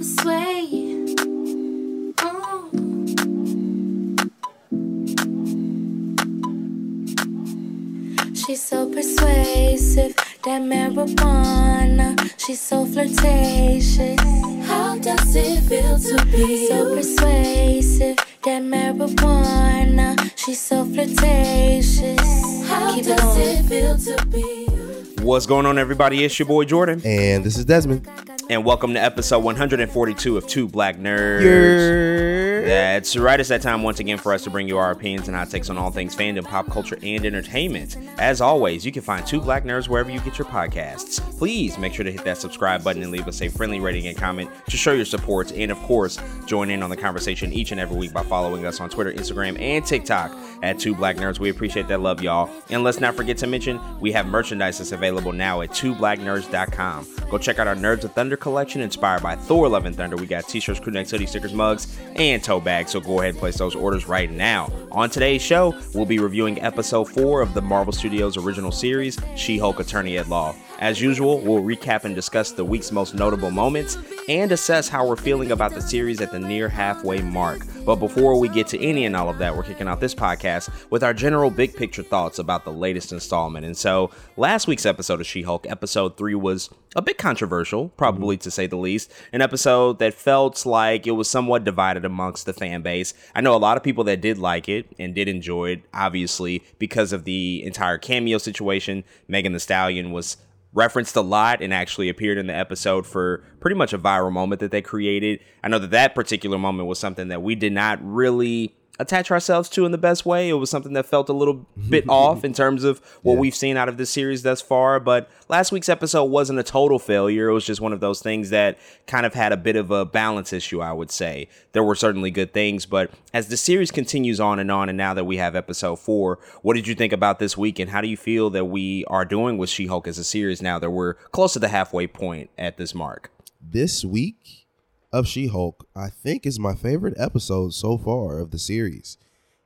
persuade. Oh. She's so persuasive, that marijuana. She's so flirtatious. How does it feel to be so persuasive? That marijuana. She's so flirtatious. How Keep does going. it feel to be? What's going on, everybody? It's your boy Jordan, And this is Desmond. And welcome to episode 142 of Two Black Nerds. That's right. It's that time once again for us to bring you our opinions and hot takes on all things fandom, pop culture, and entertainment. As always, you can find Two Black Nerds wherever you get your podcasts. Please make sure to hit that subscribe button and leave us a friendly rating and comment to show your support. And of course, join in on the conversation each and every week by following us on Twitter, Instagram, and TikTok at Two Black Nerds. We appreciate that love, y'all. And let's not forget to mention we have merchandise that's available now at twoblacknerds.com. Go check out our Nerds of Thunder collection inspired by Thor Love and Thunder. We got t-shirts, crew necks, hoodie stickers, mugs, and tote bags. So go ahead and place those orders right now. On today's show, we'll be reviewing episode four of the Marvel Studios original series, She-Hulk Attorney at Law. As usual, we'll recap and discuss the week's most notable moments and assess how we're feeling about the series at the near halfway mark. But before we get to any and all of that, we're kicking off this podcast with our general big picture thoughts about the latest installment. And so, last week's episode of She Hulk, episode three, was a bit controversial, probably mm-hmm. to say the least. An episode that felt like it was somewhat divided amongst the fan base. I know a lot of people that did like it and did enjoy it, obviously, because of the entire cameo situation. Megan Thee Stallion was referenced a lot and actually appeared in the episode for pretty much a viral moment that they created. I know that that particular moment was something that we did not really attach ourselves to in the best way. It was something that felt a little bit off in terms of what we've seen out of this series thus far, but last week's episode wasn't a total failure. It was just one of those things that kind of had a bit of a balance issue, I would say. There were certainly good things, but as the series continues on and on and now that we have episode 4, what did you think about this week and how do you feel that we are doing with She-Hulk as a series now that we're close to the halfway point at this mark? This week of She Hulk, I think, is my favorite episode so far of the series.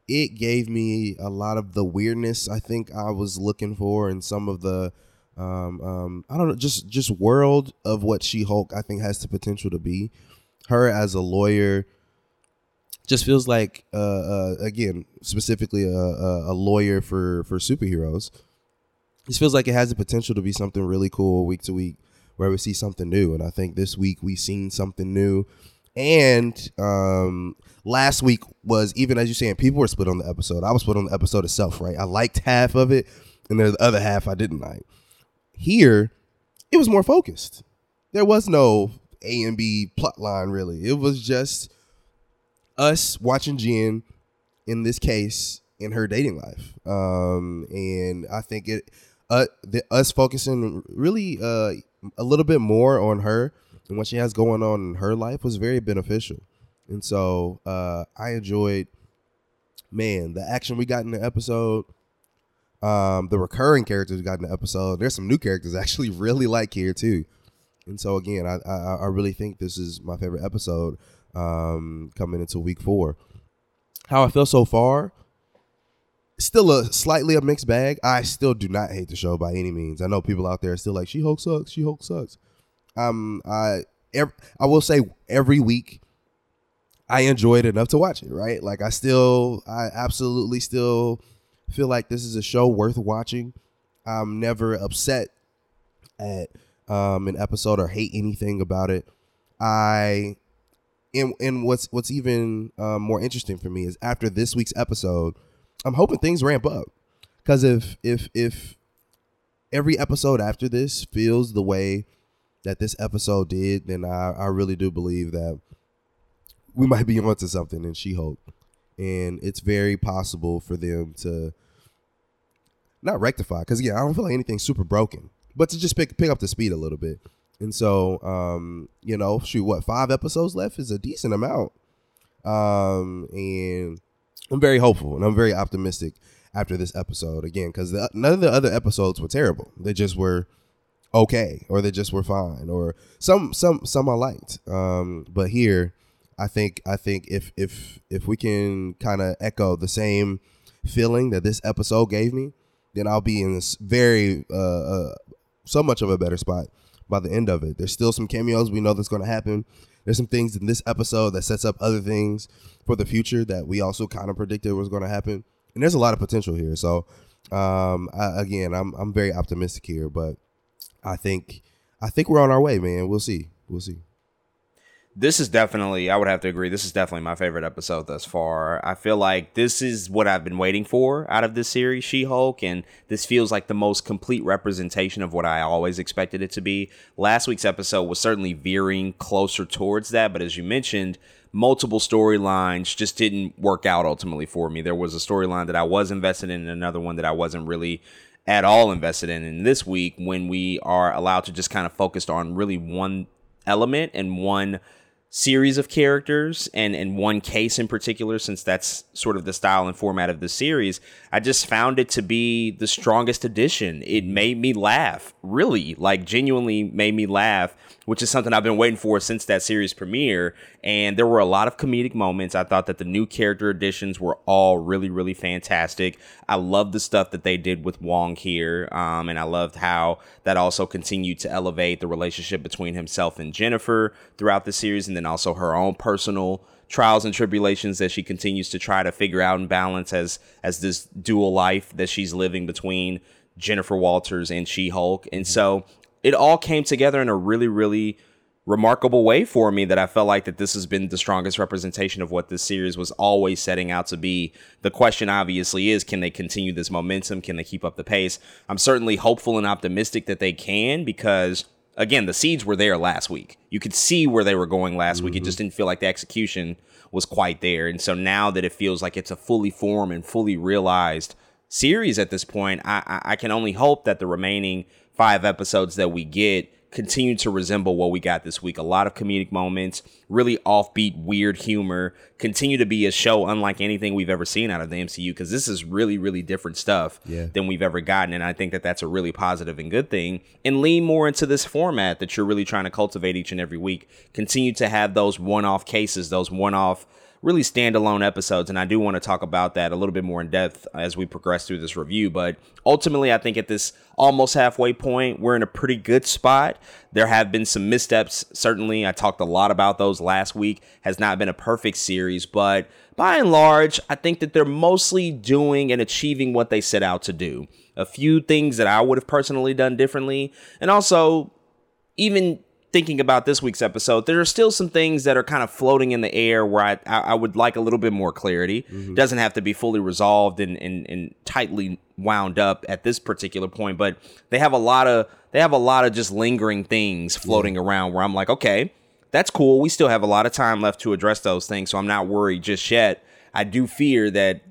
It gave me a lot of the weirdness I think I was looking for and some of the um, um, I don't know, just just world of what She Hulk I think has the potential to be. Her as a lawyer just feels like uh, uh, again specifically a, a, a lawyer for for superheroes. This feels like it has the potential to be something really cool week to week where we see something new. And I think this week we seen something new. And um last week was even as you're saying, people were split on the episode. I was split on the episode itself, right? I liked half of it, and the other half I didn't like. Here, it was more focused. There was no A and B plot line really. It was just us watching Jen in this case in her dating life. Um, and I think it uh the, us focusing really uh a little bit more on her and what she has going on in her life was very beneficial. And so uh I enjoyed man, the action we got in the episode, um, the recurring characters we got in the episode. There's some new characters I actually really like here too. And so again, I I, I really think this is my favorite episode um, coming into week four. How I feel so far, still a slightly a mixed bag. I still do not hate the show by any means. I know people out there are still like She Hulk sucks. She Hulk sucks. Um, I ev- I will say every week I enjoy it enough to watch it. Right, like I still I absolutely still feel like this is a show worth watching. I'm never upset at um, an episode or hate anything about it. I and and what's what's even um, more interesting for me is after this week's episode, I'm hoping things ramp up. Because if if if every episode after this feels the way that this episode did, then I, I really do believe that we might be onto something in She-Hulk, and it's very possible for them to not rectify. Because yeah, I don't feel like anything's super broken, but to just pick pick up the speed a little bit. And so, um, you know, shoot, what five episodes left is a decent amount. Um, and I'm very hopeful and I'm very optimistic after this episode again because none of the other episodes were terrible. They just were okay, or they just were fine, or some some some I liked. Um, but here, I think I think if if if we can kind of echo the same feeling that this episode gave me, then I'll be in this very uh, uh so much of a better spot by the end of it. There's still some cameos we know that's going to happen. There's some things in this episode that sets up other things for the future that we also kind of predicted was going to happen. And there's a lot of potential here. So, um, I, again, I'm I'm very optimistic here, but I think I think we're on our way, man. We'll see. We'll see this is definitely i would have to agree this is definitely my favorite episode thus far. I feel like this is what i've been waiting for out of this series she-hulk and this feels like the most complete representation of what i always expected it to be. Last week's episode was certainly veering closer towards that but as you mentioned multiple storylines just didn't work out ultimately for me. There was a storyline that i was invested in and another one that i wasn't really at all invested in. And this week when we are allowed to just kind of focus on really one element and one series of characters and in one case in particular since that's sort of the style and format of the series i just found it to be the strongest addition. It made me laugh really like genuinely made me laugh which is something I've been waiting for since that series premiere. And there were a lot of comedic moments. I thought that the new character additions were all really, really fantastic. I love the stuff that they did with Wong here. Um, and I loved how that also continued to elevate the relationship between himself and Jennifer throughout the series, and then also her own personal trials and tribulations that she continues to try to figure out and balance as as this dual life that she's living between Jennifer Walters and She Hulk. And so it all came together in a really, really remarkable way for me that I felt like that this has been the strongest representation of what this series was always setting out to be. The question obviously is can they continue this momentum? Can they keep up the pace? I'm certainly hopeful and optimistic that they can because again, the seeds were there last week. You could see where they were going last mm-hmm. week. It mm-hmm. just didn't feel like the execution was quite there. And so now that it feels like it's a fully formed and fully realized series at this point, I, I, I can only hope that the remaining five episodes that we get continue to resemble what we got this week. A lot of comedic moments, really offbeat, weird humor, continue to be a show unlike anything we've ever seen out of the MCU because this is really, really different stuff yeah. than we've ever gotten. And I think that that's a really positive and good thing. And lean more into this format that you're really trying to cultivate each and every week. Continue to have those one off cases, those one off really standalone episodes, and I do want to talk about that a little bit more in depth as we progress through this review. But ultimately, I think at this almost halfway point, we're in a pretty good spot. There have been some missteps, certainly. I talked a lot about those last week. Has not been a perfect series, but by and large, I think that they're mostly doing and achieving what they set out to do. A few things that I would have personally done differently, and also even thinking about this week's episode, there are still some things that are kind of floating in the air where I I, I would like a little bit more clarity. Mm-hmm. Doesn't have to be fully resolved and, and and tightly wound up at this particular point, but they have a lot of they have a lot of just lingering things floating around where I'm like, okay, that's cool. We still have a lot of time left to address those things, so I'm not worried just yet. I do fear that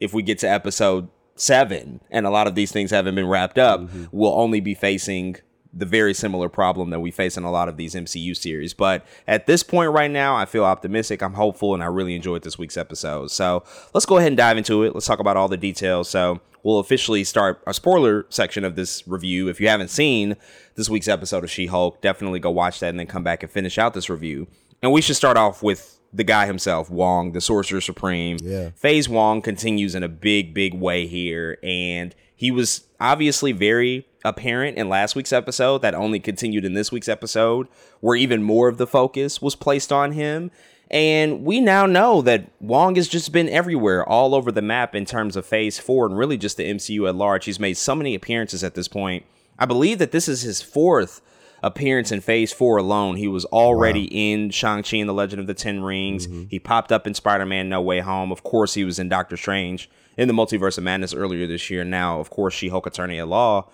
if we get to episode seven and a lot of these things haven't been wrapped up, mm-hmm. we'll only be facing the very similar problem that we face in a lot of these MCU series. But at this point right now, I feel optimistic, I'm hopeful, and I really enjoyed this week's episode. So let's go ahead and dive into it. Let's talk about all the details. So we'll officially start a spoiler section of this review. If you haven't seen this week's episode of She Hulk, definitely go watch that and then come back and finish out this review. And we should start off with the guy himself, Wong, the Sorcerer Supreme. Yeah. Phase Wong continues in a big, big way here. And he was obviously very apparent in last week's episode that only continued in this week's episode, where even more of the focus was placed on him. And we now know that Wong has just been everywhere, all over the map in terms of phase four and really just the MCU at large. He's made so many appearances at this point. I believe that this is his fourth appearance in phase four alone. He was already wow. in Shang-Chi and the Legend of the Ten Rings. Mm-hmm. He popped up in Spider-Man No Way Home. Of course, he was in Doctor Strange in the Multiverse of Madness earlier this year. Now, of course, She-Hulk Attorney at Law.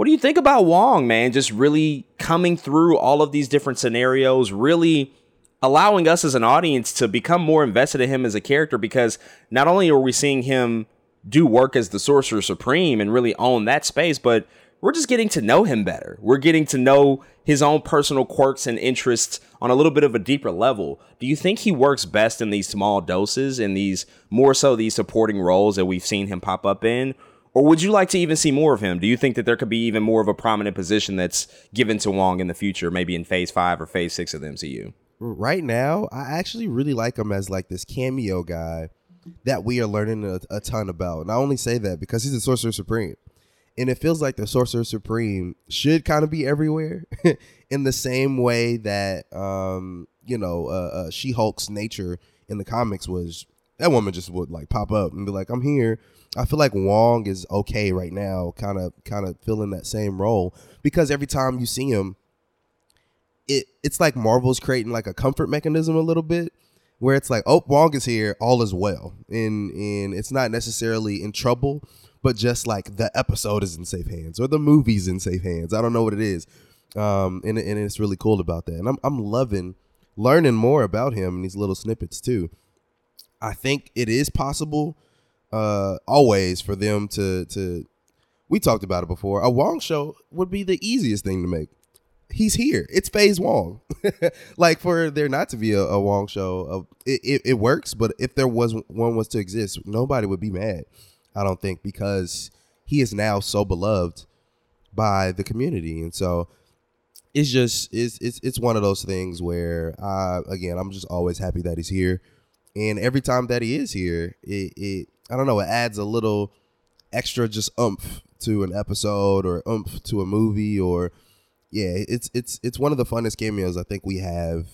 What do you think about Wong, man? Just really coming through all of these different scenarios, really allowing us as an audience to become more invested in him as a character because not only are we seeing him do work as the Sorcerer Supreme and really own that space, but we're just getting to know him better. We're getting to know his own personal quirks and interests on a little bit of a deeper level. Do you think he works best in these small doses in these more so these supporting roles that we've seen him pop up in? Or would you like to even see more of him? Do you think that there could be even more of a prominent position that's given to Wong in the future, maybe in phase five or phase six of the MCU? Right now, I actually really like him as like this cameo guy that we are learning a, a ton about. And I only say that because he's the Sorcerer Supreme. And it feels like the Sorcerer Supreme should kind of be everywhere in the same way that um, you know, uh, uh, She Hulk's nature in the comics was that woman just would like pop up and be like, "I'm here." I feel like Wong is okay right now, kind of kind of filling that same role because every time you see him, it it's like Marvel's creating like a comfort mechanism a little bit where it's like, oh, Wong is here, all is well, and and it's not necessarily in trouble, but just like the episode is in safe hands or the movie's in safe hands. I don't know what it is, um, and and it's really cool about that, and I'm I'm loving learning more about him in these little snippets too. I think it is possible, uh, always for them to to. We talked about it before. A Wong show would be the easiest thing to make he's here. It's Phase Wong. like for there not to be a, a Wong show, uh, it, it, it, works. But if there was one was to exist, nobody would be mad. I don't think because he is now so beloved by the community, and so it's just it's it's it's one of those things where I again I'm just always happy that he's here, and every time that he is here, it, it I don't know it adds a little extra just umph to an episode or umph to a movie or yeah, it's it's it's one of the funnest cameos I think we have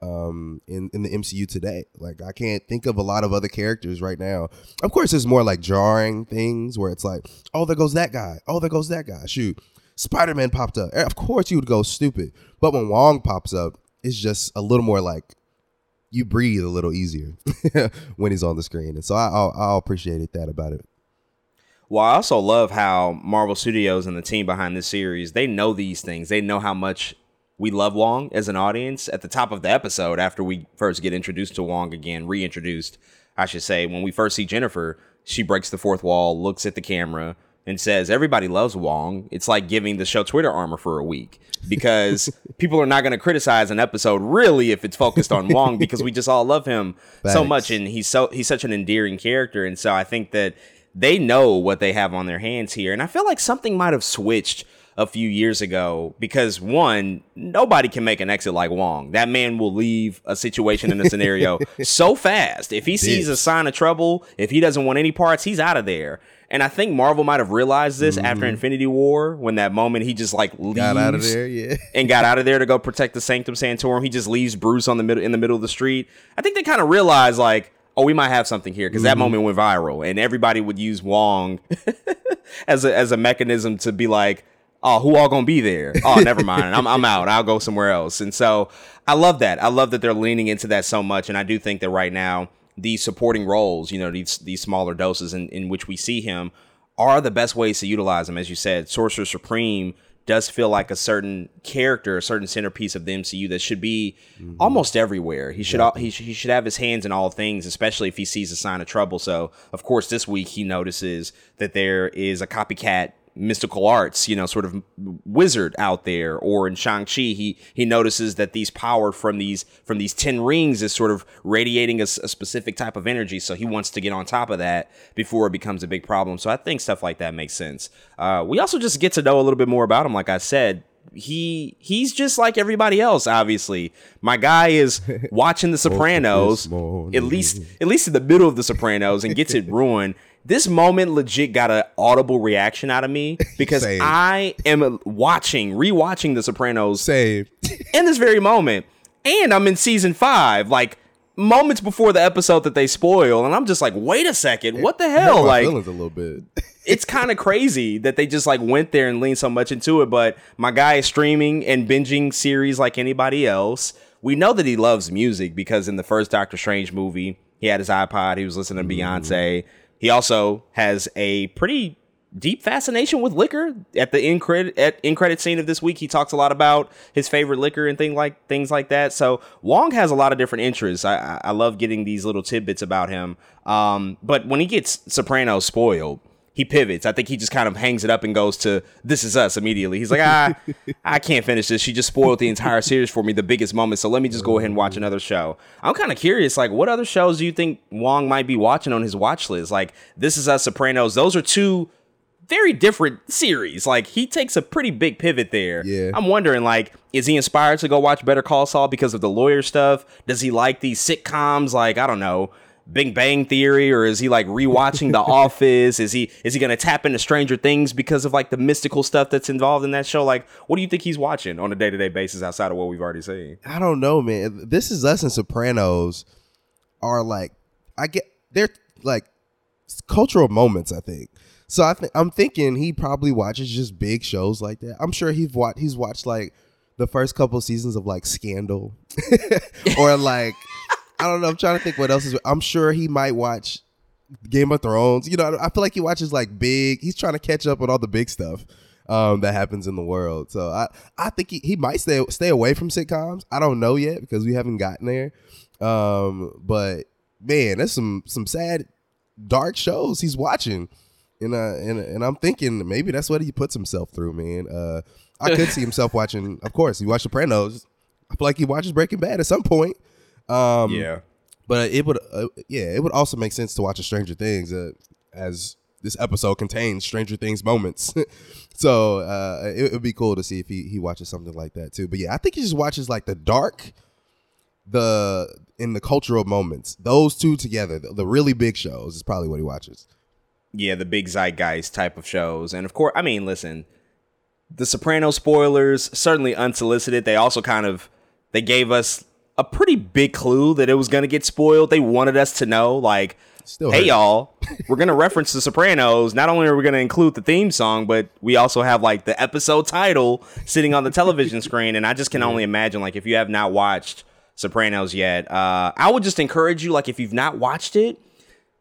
um, in in the MCU today. Like I can't think of a lot of other characters right now. Of course, there's more like jarring things where it's like, oh, there goes that guy. Oh, there goes that guy. Shoot, Spider Man popped up. Of course, you would go stupid. But when Wong pops up, it's just a little more like you breathe a little easier when he's on the screen, and so I I, I appreciated that about it. Well, I also love how Marvel Studios and the team behind this series, they know these things. They know how much we love Wong as an audience. At the top of the episode, after we first get introduced to Wong again, reintroduced, I should say, when we first see Jennifer, she breaks the fourth wall, looks at the camera, and says, Everybody loves Wong. It's like giving the show Twitter armor for a week because people are not going to criticize an episode really if it's focused on Wong because we just all love him Thanks. so much and he's so he's such an endearing character and so I think that they know what they have on their hands here. And I feel like something might have switched a few years ago because one, nobody can make an exit like Wong. That man will leave a situation in a scenario so fast. If he sees a sign of trouble, if he doesn't want any parts, he's out of there. And I think Marvel might have realized this mm-hmm. after Infinity War when that moment he just like leaves got out of there, yeah, and got out of there to go protect the Sanctum Sanctorum. He just leaves Bruce on the middle in the middle of the street. I think they kind of realized like oh, we might have something here because mm-hmm. that moment went viral, and everybody would use Wong as a as a mechanism to be like, oh, who all gonna be there? Oh, never mind, I'm I'm out. I'll go somewhere else. And so I love that. I love that they're leaning into that so much, and I do think that right now these supporting roles, you know, these these smaller doses in, in which we see him are the best ways to utilize him. As you said, Sorcerer Supreme does feel like a certain character, a certain centerpiece of the MCU that should be mm-hmm. almost everywhere. He should yeah. he, he should have his hands in all things, especially if he sees a sign of trouble. So, of course, this week he notices that there is a copycat mystical arts, you know, sort of wizard out there. Or in Shang Chi, he he notices that these power from these from these ten rings is sort of radiating a, a, specific type of energy. So he wants to get on top of that before it becomes a big problem. So I think stuff like that makes sense. Uh, we also just get to know a little bit more about him. Like I said, he he's just like everybody else obviously my guy is watching the sopranos at least at least in the middle of the sopranos and gets it ruined this moment legit got an audible reaction out of me because I am watching, rewatching The Sopranos. Same. in this very moment. And I'm in season five, like moments before the episode that they spoil, and I'm just like, wait a second, what the hell? like a little bit. it's kind of crazy that they just like went there and leaned so much into it. But my guy is streaming and binging series like anybody else. We know that he loves music because in the first Doctor Strange movie, he had his iPod, he was listening to mm-hmm. Beyonce. He also has a pretty deep fascination with liquor. At the end credit at end credit scene of this week, he talks a lot about his favorite liquor and things like things like that. So Wong has a lot of different interests. I, I love getting these little tidbits about him. Um, but when he gets Soprano spoiled, he pivots. I think he just kind of hangs it up and goes to "This Is Us" immediately. He's like, "Ah, I can't finish this. She just spoiled the entire series for me, the biggest moment. So let me just go ahead and watch another show." I'm kind of curious, like, what other shows do you think Wong might be watching on his watch list? Like, "This Is Us," "Sopranos." Those are two very different series. Like, he takes a pretty big pivot there. Yeah. I'm wondering, like, is he inspired to go watch Better Call Saul because of the lawyer stuff? Does he like these sitcoms? Like, I don't know Big Bang Theory or is he like rewatching The Office? Is he is he gonna tap into Stranger Things because of like the mystical stuff that's involved in that show? Like, what do you think he's watching on a day to day basis outside of what we've already seen? I don't know, man. This is us and Sopranos are like I get they're like cultural moments. I think so. I think I'm thinking he probably watches just big shows like that. I'm sure he's watched he's watched like the first couple seasons of like Scandal or like I don't know. I'm trying to think what else is. I'm sure he might watch Game of Thrones. You know, I feel like he watches like big. He's trying to catch up on all the big stuff um, that happens in the world. So I, I think he, he might stay stay away from sitcoms. I don't know yet because we haven't gotten there. Um, but man, there's some some sad, dark shows he's watching, and uh, and and I'm thinking maybe that's what he puts himself through, man. Uh, I could see himself watching. Of course, he watched Sopranos. I feel like he watches Breaking Bad at some point. Um, yeah, but it would, uh, yeah, it would also make sense to watch a Stranger Things uh, as this episode contains Stranger Things moments. so uh, it, would be cool to see if he he watches something like that too. But yeah, I think he just watches like the dark, the in the cultural moments. Those two together, the, the really big shows, is probably what he watches. Yeah, the big zeitgeist type of shows, and of course, I mean, listen, the Soprano spoilers certainly unsolicited. They also kind of they gave us a pretty big clue that it was going to get spoiled. They wanted us to know, like, Still hey, hurt. y'all, we're going to reference The Sopranos. Not only are we going to include the theme song, but we also have, like, the episode title sitting on the television screen. And I just can only imagine, like, if you have not watched Sopranos yet, uh, I would just encourage you, like, if you've not watched it,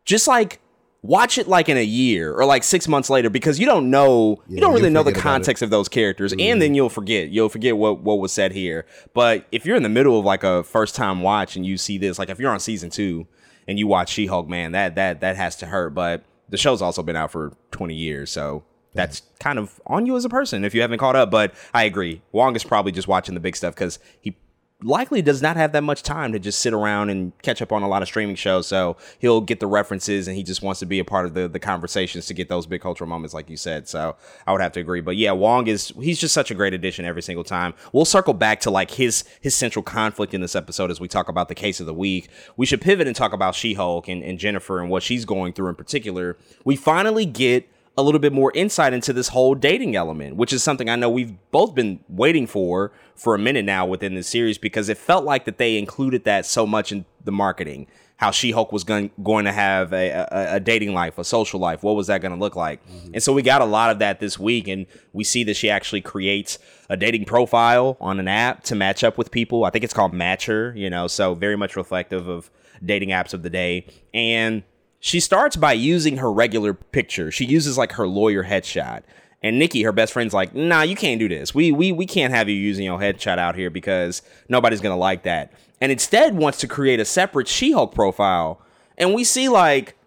just, like, watch it like in a year or like six months later because you don't know yeah, you don't really know the context of those characters mm-hmm. and then you'll forget. You'll forget what what was said here. But if you're in the middle of like a first time watch and you see this like if you're on season two and you watch she-hulk man that that that has to hurt. But the show's also been out for 20 years so that's kind of on you as a person if you haven't caught up. But i agree. Wong is probably just watching the big stuff because he likely does not have that much time to just sit around and catch up on a lot of streaming shows. So he'll get the references and he just wants to be a part of the, the conversations to get those big cultural moments, like you said. So I would have to agree. But yeah, Wong is he's just such a great addition every single time. We'll circle back to like his his central conflict in this episode as we talk about the case of the week. We should pivot and talk about She-Hulk and, and Jennifer and what she's going through in particular. We finally get a little bit more insight into this whole dating element, which is something I know we've both been waiting for for a minute now within this series because it felt like that they included that so much in the marketing. How She Hulk was going, going to have a, a, a, dating life, a social life. What was that going to look like? Mm-hmm. And so we got a lot of that this week, and we see that she actually creates a dating profile on an app to match up with people. I think it's called Matcher, you know, so very much reflective of dating apps of the day. And she starts by using her regular picture. She uses like her lawyer headshot. And Nikki, her best friend's like, nah, you can't do this. We we we can't have you using your headshot out here because nobody's gonna like that. And instead wants to create a separate She-Hulk profile. And we see like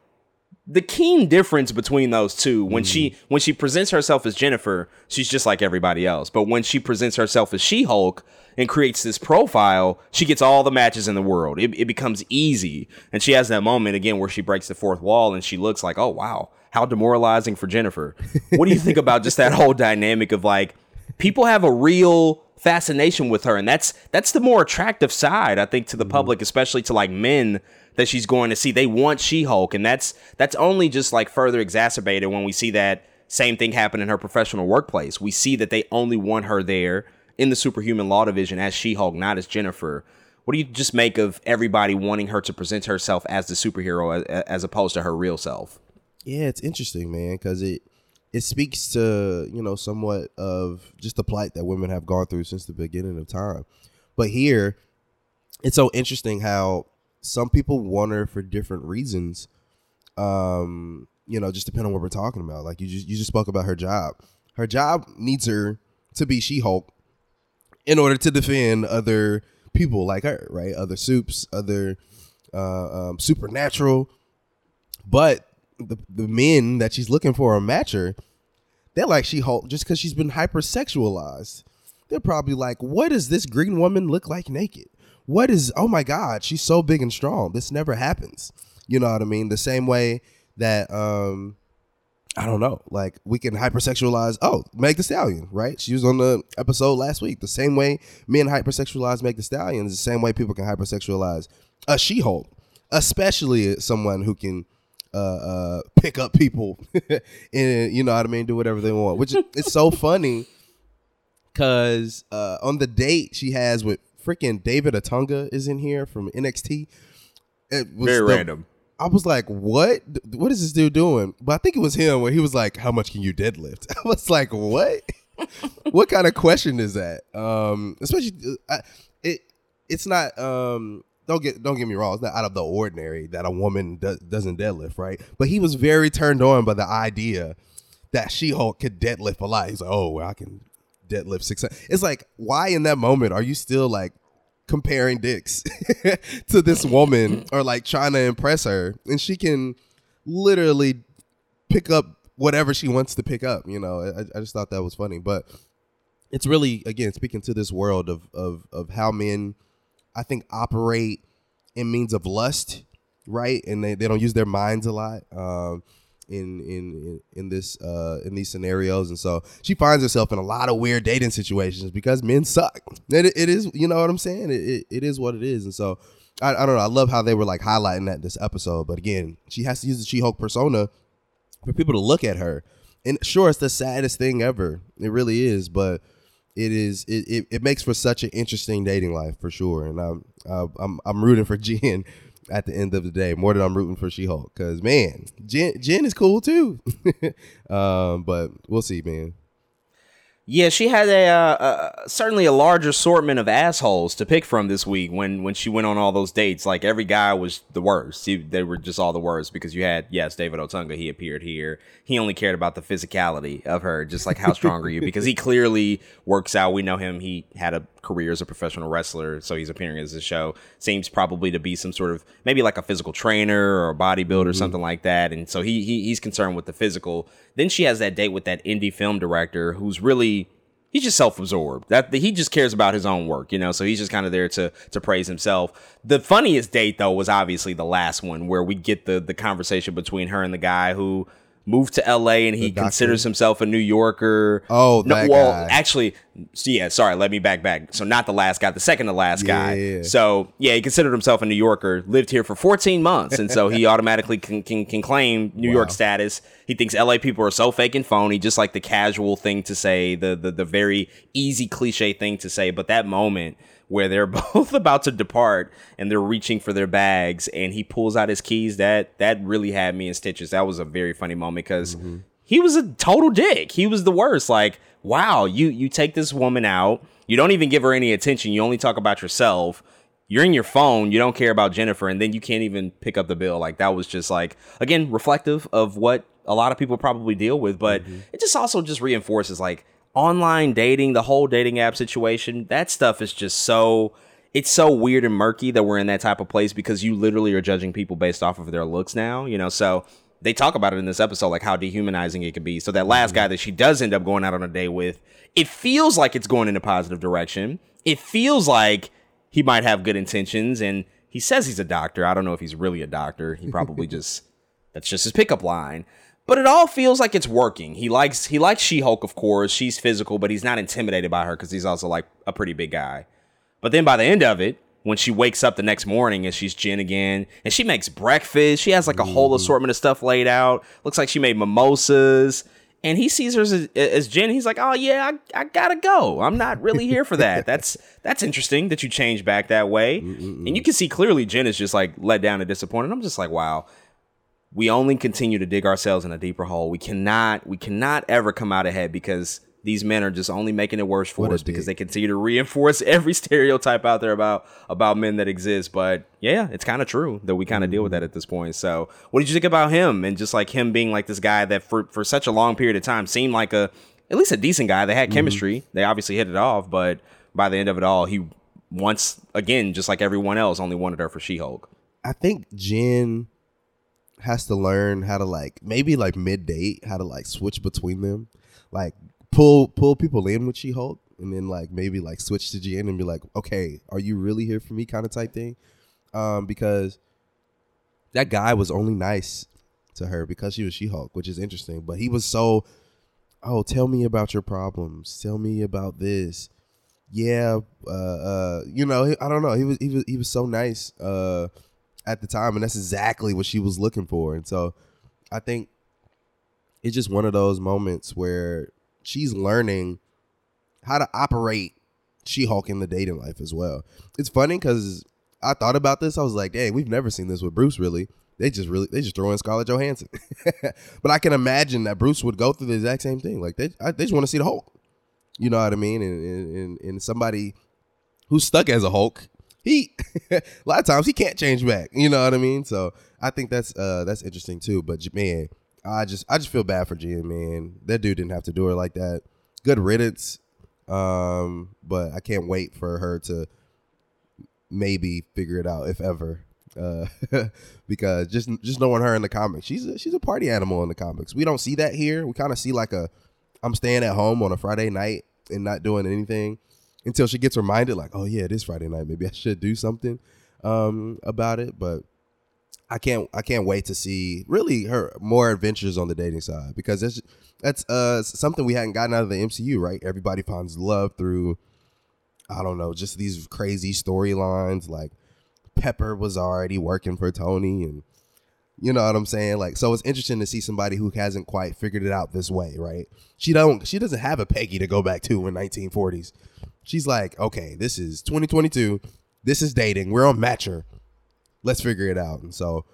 the keen difference between those two when mm. she when she presents herself as Jennifer, she's just like everybody else. But when she presents herself as She-Hulk, and creates this profile, she gets all the matches in the world. It, it becomes easy. And she has that moment again where she breaks the fourth wall and she looks like, oh, wow, how demoralizing for Jennifer. What do you think about just that whole dynamic of like, people have a real fascination with her and that's that's the more attractive side i think to the mm-hmm. public especially to like men that she's going to see they want she-hulk and that's that's only just like further exacerbated when we see that same thing happen in her professional workplace we see that they only want her there in the superhuman law division as She-Hulk, not as Jennifer. What do you just make of everybody wanting her to present herself as the superhero as, as opposed to her real self? Yeah, it's interesting, man, because it it speaks to you know somewhat of just the plight that women have gone through since the beginning of time. But here, it's so interesting how some people want her for different reasons. Um, you know, just depending on what we're talking about. Like you just you just spoke about her job. Her job needs her to be She-Hulk in order to defend other people like her, right? Other soups, other uh, um, supernatural. But the the men that she's looking for a matcher, they're like she Hulk just because she's been hypersexualized. They're probably like, what does this green woman look like naked? What is? Oh my God, she's so big and strong. This never happens. You know what I mean? The same way that um I don't know. Like we can hypersexualize. Oh, Meg Thee Stallion, right? She was on the episode last week. The same way men hypersexualize Meg Thee Stallion is the same way people can hypersexualize a She-Hulk. especially someone who can uh, uh, pick up people and you know what I mean, do whatever they want. Which is it's so funny because uh, on the date she has with freaking David Otunga is in here from NXT. It was Very the- random. I was like, "What? What is this dude doing?" But I think it was him where he was like, "How much can you deadlift?" I was like, "What? what kind of question is that?" Um, especially, uh, I, it it's not. Um, don't get don't get me wrong. It's not out of the ordinary that a woman do, doesn't deadlift, right? But he was very turned on by the idea that She Hulk could deadlift a lot. He's like, "Oh, well, I can deadlift six. It's like, why in that moment are you still like comparing dicks to this woman or like trying to impress her? And she can literally pick up whatever she wants to pick up you know? I, I just thought that was funny. But it's really again speaking to this world of of of how men i think operate in means of lust right? And they, they don't use their minds a lot. Um in in in this uh in these scenarios. And so she finds herself in a lot of weird dating situations because men suck. It, it is you know what i'm saying? It, it, it is what it is. And so I, I don't know. I love how they were like highlighting that this episode. But again she has to use the she-hulk persona for people to look at her. And sure it's the saddest thing ever. It really is. But it is it, it, it makes for such an interesting dating life for sure. And i'm i'm i'm rooting for jen at the end of the day more than i'm rooting for she-hulk because man jen jen is cool too um but we'll see man Yeah, she had a uh, uh, certainly a large assortment of assholes to pick from this week when when she went on all those dates. Like every guy was the worst. He, they were just all the worst because you had yes, David Otunga. He appeared here. He only cared about the physicality of her, just like how strong are you? Because he clearly works out. We know him. He had a career as a professional wrestler, so he's appearing as a show. Seems probably to be some sort of maybe like a physical trainer or a bodybuilder or mm-hmm. something like that. And so he, he he's concerned with the physical. Then she has that date with that indie film director who's really he's just self-absorbed. That he just cares about his own work, you know. So he's just kind of there to to praise himself. The funniest date though was obviously the last one where we get the the conversation between her and the guy who moved to LA and he considers himself a New Yorker. Oh, no, well, guy. actually, yeah, sorry, let me back back. So not the last guy, the second to last guy. So yeah, he considered himself a New Yorker, lived here for 14 months, and so he automatically can, can, can claim New York status. He thinks LA people are so fake and phony, just like the casual thing to say, the the the very easy cliche thing to say. But that moment where they're both about to depart and they're reaching for their bags, and he pulls out his keys, that that really had me in stitches. That was a very funny moment because mm-hmm. he was a total dick. He was the worst. Like, wow, you you take this woman out, you don't even give her any attention. You only talk about yourself. You're in your phone. You don't care about Jennifer, and then you can't even pick up the bill. Like that was just like again reflective of what a lot of people probably deal with. But mm-hmm. it just also just reinforces like online dating, the whole dating app situation. That stuff is just so it's so weird and murky that we're in that type of place because you literally are judging people based off of their looks now. You know, so they talk about it in this episode, like how dehumanizing it could be. So that last mm-hmm. guy that she does end up going out on a date with, it feels like it's going in a positive direction. It feels like he might have good intentions, and he says he's a doctor. I don't know if he's really a doctor. He probably just that's just his pickup line. But it all feels like it's working. He likes he likes She-Hulk, of course. She's physical, but he's not intimidated by her because he's also like a pretty big guy. But then by the end of it, when she wakes up the next morning and she's Jen again, and she makes breakfast, she has like a whole mm-hmm. assortment of stuff laid out. Looks like she made mimosas. And he sees her as, as Jen. He's like, "Oh yeah, I, I gotta go. I'm not really here for that. That's that's interesting that you changed back that way." And you can see clearly Jen is just like let down and disappointed. I'm just like, "Wow, we only continue to dig ourselves in a deeper hole. We cannot we cannot ever come out ahead because these men are just only making it worse for What us because they continue to reinforce every stereotype out there about about men that exist. But yeah, it's kind of true that we kind of deal with that mm-hmm. at this point. So, what did you think about him and just like him being like this guy that for for such a long period of time seemed like a at least a decent guy. They had mm-hmm. chemistry. They obviously hit it off, but by the end of it all, he once again, just like everyone else, only wanted her for She-Hulk. I think Jen has to learn how to like maybe like mid date how to like switch between them, like pull pull people in with She Hulk, and then like maybe like switch to Jen and be like, okay, are you really here for me, kind of type thing, um, because that guy was only nice to her because she was She Hulk, which is interesting, but he was so, oh, tell me about your problems, tell me about this. Yeah, uh, uh, you know, I don't know. He was he was he was so nice. Uh, at the time, and that's exactly what she was looking for. And so, I think it's just one of those moments where she's learning how to operate She-Hulk in the dating life as well. It's funny because I thought about this. I was like, "Dang, we've never seen this with Bruce. Really, they just really they just throw in Scarlett Johansson." but I can imagine that Bruce would go through the exact same thing. Like they, I, they just want to see the Hulk. You know what I mean? And and, and somebody who's stuck as a Hulk, he a lot of times he can't change back. You know what I mean? So I think that's uh that's interesting too. But man, I just I just feel bad for Jen, man. That dude didn't have to do her like that. Good riddance. Um, but I can't wait for her to maybe figure it out if ever. Uh, because just just knowing her in the comics, she's a, she's a party animal in the comics. We don't see that here. We kind of see like a I'm staying at home on a Friday night and not doing anything until she gets reminded, like, oh yeah, it is Friday night. Maybe I should do something um, about it. But I can't I can't wait to see really her more adventures on the dating side because that's that's uh something we hadn't gotten out of the MCU, right? Everybody finds love through I don't know, just these crazy storylines like Pepper was already working for Tony and you know what I'm saying? Like, so it's interesting to see somebody who hasn't quite figured it out this way, right? She don't, she doesn't have a Peggy to go back to in 1940s. She's like, okay, this is 2022. This is dating. We're on Matcher. Let's figure it out. And so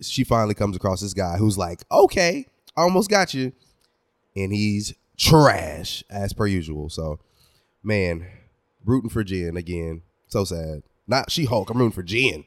she finally comes across this guy who's like, okay, I almost got you, and he's trash as per usual. So, man, rooting for Jen again. So sad. Not She Hulk. I'm rooting for Jen.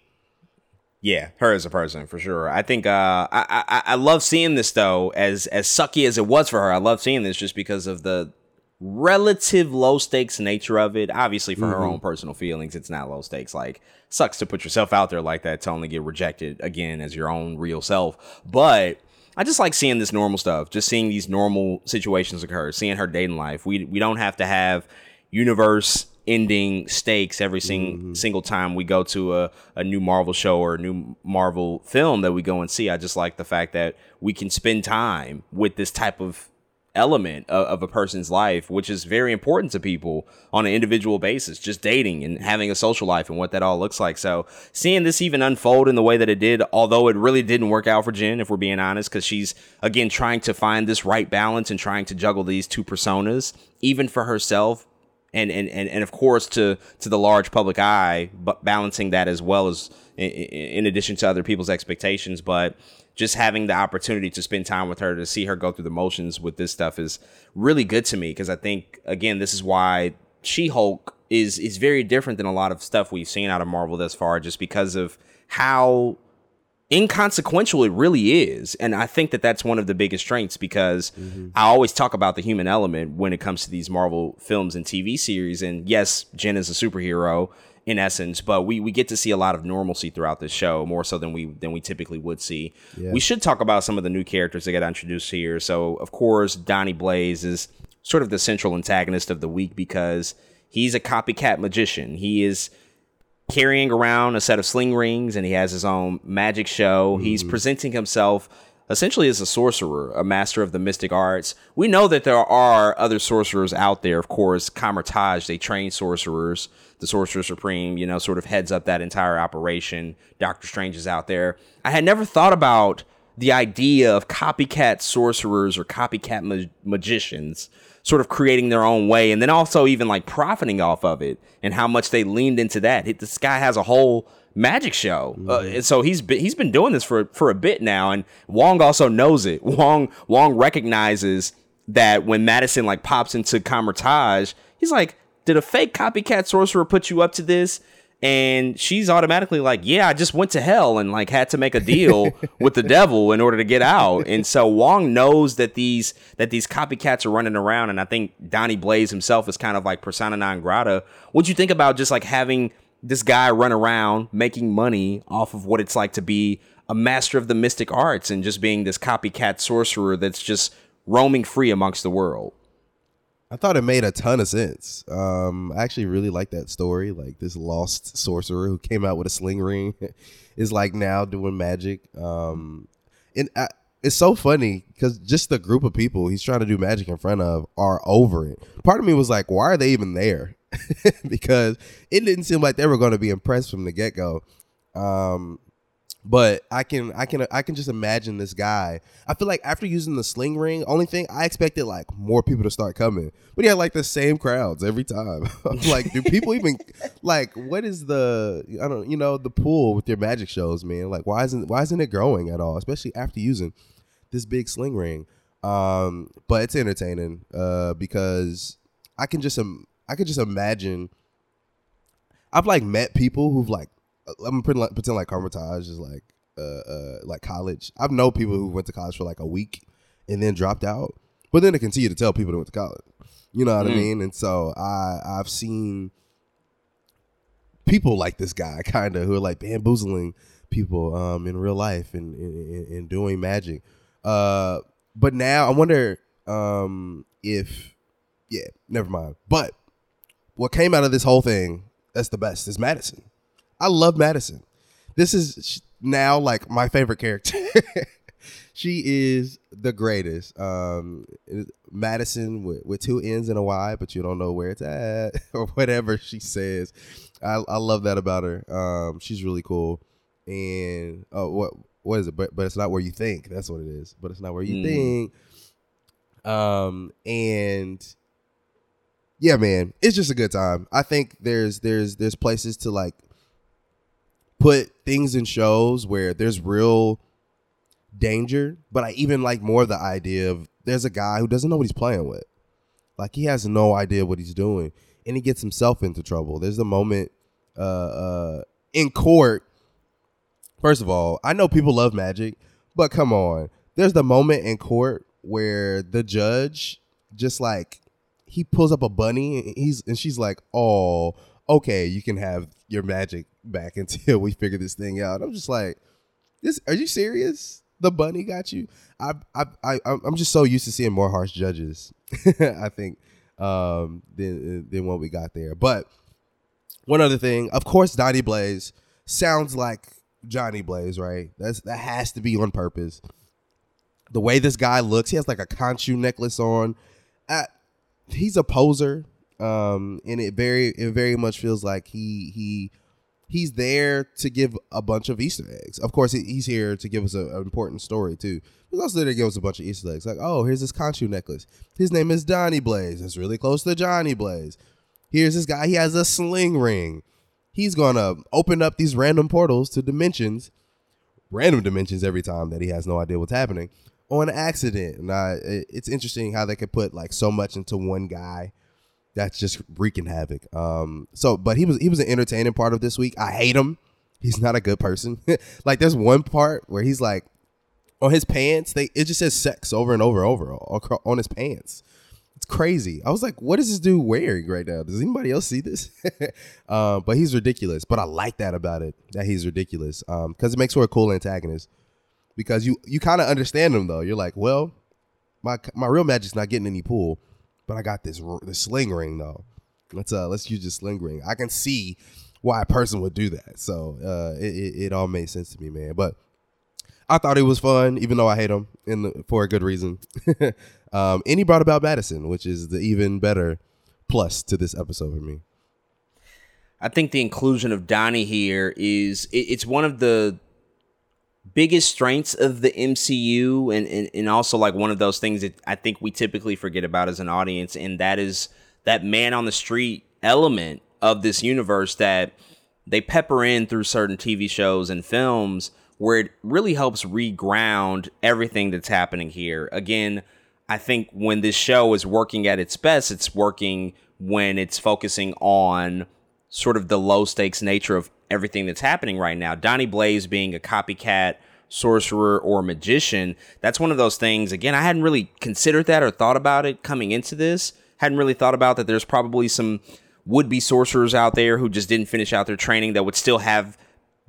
Yeah, her as a person for sure. I think uh, I, I I love seeing this though, as as sucky as it was for her. I love seeing this just because of the relative low stakes nature of it. Obviously, for mm-hmm. her own personal feelings, it's not low stakes. Like sucks to put yourself out there like that to only get rejected again as your own real self. But I just like seeing this normal stuff, just seeing these normal situations occur, seeing her dating life. We we don't have to have universe ending stakes every sing, mm-hmm. single time we go to a, a new Marvel show or a new Marvel film that we go and see. I just like the fact that we can spend time with this type of element of, of, a person's life, which is very important to people on an individual basis, just dating and having a social life and what that all looks like. So seeing this even unfold in the way that it did, although it really didn't work out for Jen, if we're being honest, because she's again trying to find this right balance and trying to juggle these two personas, even for herself, and and and, and of course to to the large public eye, but balancing that as well as in, in addition to other people's expectations. But just having the opportunity to spend time with her to see her go through the motions with this stuff is really good to me because I think again this is why She Hulk is is very different than a lot of stuff we've seen out of Marvel thus far, just because of how inconsequential it really is. And I think that that's one of the biggest strengths because mm-hmm. I always talk about the human element when it comes to these Marvel films and TV series. And yes, Jen is a superhero in essence, but we, we get to see a lot of normalcy throughout this show, more so than we than we typically would see. Yeah. We should talk about some of the new characters that get introduced here. So of course, Donnie Blaze is sort of the central antagonist of the week because he's a copycat magician. He is carrying around a set of sling rings and he has his own magic show. Mm-hmm. He's presenting himself essentially as a sorcerer, a master of the mystic arts. We know that there are other sorcerers out there. Of course, Kamar-Taj, they train sorcerers. The Sorcerer Supreme, you know, sort of heads up that entire operation. Doctor Strange is out there. I had never thought about the idea of copycat sorcerers or copycat ma- magicians sort of creating their own way and then also even like profiting off of it and how much they leaned into that. This guy has a whole magic show. Uh, mm-hmm. Uh, so he's been, he's been doing this for for a bit now and Wong also knows it. Wong Wong recognizes that when Madison like pops into Kamar-Taj, he's like, "Did a fake copycat sorcerer put you up to this?" And she's automatically like, "Yeah, I just went to hell and like had to make a deal with the devil in order to get out." And so Wong knows that these that these copycats are running around, and I think Donnie Blaze himself is kind of like persona non grata. What'd you think about just like having this guy run around making money off of what it's like to be a master of the mystic arts and just being this copycat sorcerer that's just roaming free amongst the world? I thought it made a ton of sense. Um, I actually really like that story. Like this lost sorcerer who came out with a sling ring is like now doing magic. Um, and I, it's so funny because just the group of people he's trying to do magic in front of are over it. Part of me was like, why are they even there? because it didn't seem like they were going to be impressed from the get go. Um, but I can I can I can just imagine this guy. I feel like after using the sling ring, only thing I expected like more people to start coming, but he had like the same crowds every time. like, do people even like what is the I don't you know the pool with your magic shows, man? Like, why isn't why isn't it growing at all? Especially after using this big sling ring. Um, but it's entertaining uh, because I can just um, I can just imagine. I've like met people who've like I'm pretend like, pretend like Kamar-Taj is like uh, uh like college. I've known people who went to college for like a week and then dropped out, but then they continue to tell people they went to college. You know what mm. I mean? And so I I've seen people like this guy kind of who are like bamboozling people um in real life and and, doing magic. Uh, but now I wonder um if yeah, never mind. But what came out of this whole thing that's the best is Madisynn. I love Madisynn. This is now like my favorite character. she is the greatest. Um, Madisynn with, with two N's and a Y, but you don't know where it's at or whatever she says. I, I love that about her. Um, she's really cool. And oh, what what is it? But but it's not where you think. That's what it is. But it's not where you mm. think. Um, and yeah, man, it's just a good time. I think there's there's there's places to like put things in shows where there's real danger, but I even like more the idea of there's a guy who doesn't know what he's playing with. Like he has no idea what he's doing and he gets himself into trouble. There's a moment uh, uh, in court. First of all, I know people love magic, but come on. There's the moment in court where the judge just like he pulls up a bunny and he's and she's like, "Oh, okay, you can have your magic back until we figure this thing out. I'm just like, this. Are you serious? The bunny got you. I I I I'm just so used to seeing more harsh judges. I think um than than what we got there. But one other thing, of course, Donnie Blaze sounds like Johnny Blaze, right? That's that has to be on purpose. The way this guy looks, he has like a Khonshu necklace on. Uh, he's a poser um, and it very it very much feels like he he he's there to give a bunch of Easter eggs. Of course, he's here to give us an important story too. He's also there to give us a bunch of Easter eggs. Like, oh, here's this Khonshu necklace. His name is Donnie Blaze. It's really close to Johnny Blaze. Here's this guy. He has a sling ring. He's gonna open up these random portals to dimensions, random dimensions every time that he has no idea what's happening on accident. And I, it's interesting how they could put like so much into one guy that's just wreaking havoc. Um, so, but he was he was an entertaining part of this week. I hate him. He's not a good person. like, there's one part where he's like, on his pants, they it just says sex over and over and over on his pants. It's crazy. I was like, what is this dude wearing right now? Does anybody else see this? um, but he's ridiculous. But I like that about it, that he's ridiculous. Um, because it makes for a cool antagonist. Because you you kind of understand him though. You're like, well, my my real magic's not getting any pool but I got this the sling ring though. Let's uh let's use the sling ring. I can see why a person would do that. So uh, it, it, it all made sense to me, man. But I thought it was fun, even though I hate him, in for a good reason. um, and he brought about Madisynn, which is the even better plus to this episode for me. I think the inclusion of Donnie here is it, it's one of the biggest strengths of the MCU and, and, and also like one of those things that I think we typically forget about as an audience, and that is that man on the street element of this universe that they pepper in through certain TV shows and films where it really helps reground everything that's happening here. Again, I think when this show is working at its best, it's working when it's focusing on sort of the low stakes nature of everything that's happening right now. Donnie Blaze being a copycat sorcerer or magician, that's one of those things. Again, I hadn't really considered that or thought about it coming into this. Hadn't really thought about that there's probably some would be sorcerers out there who just didn't finish out their training that would still have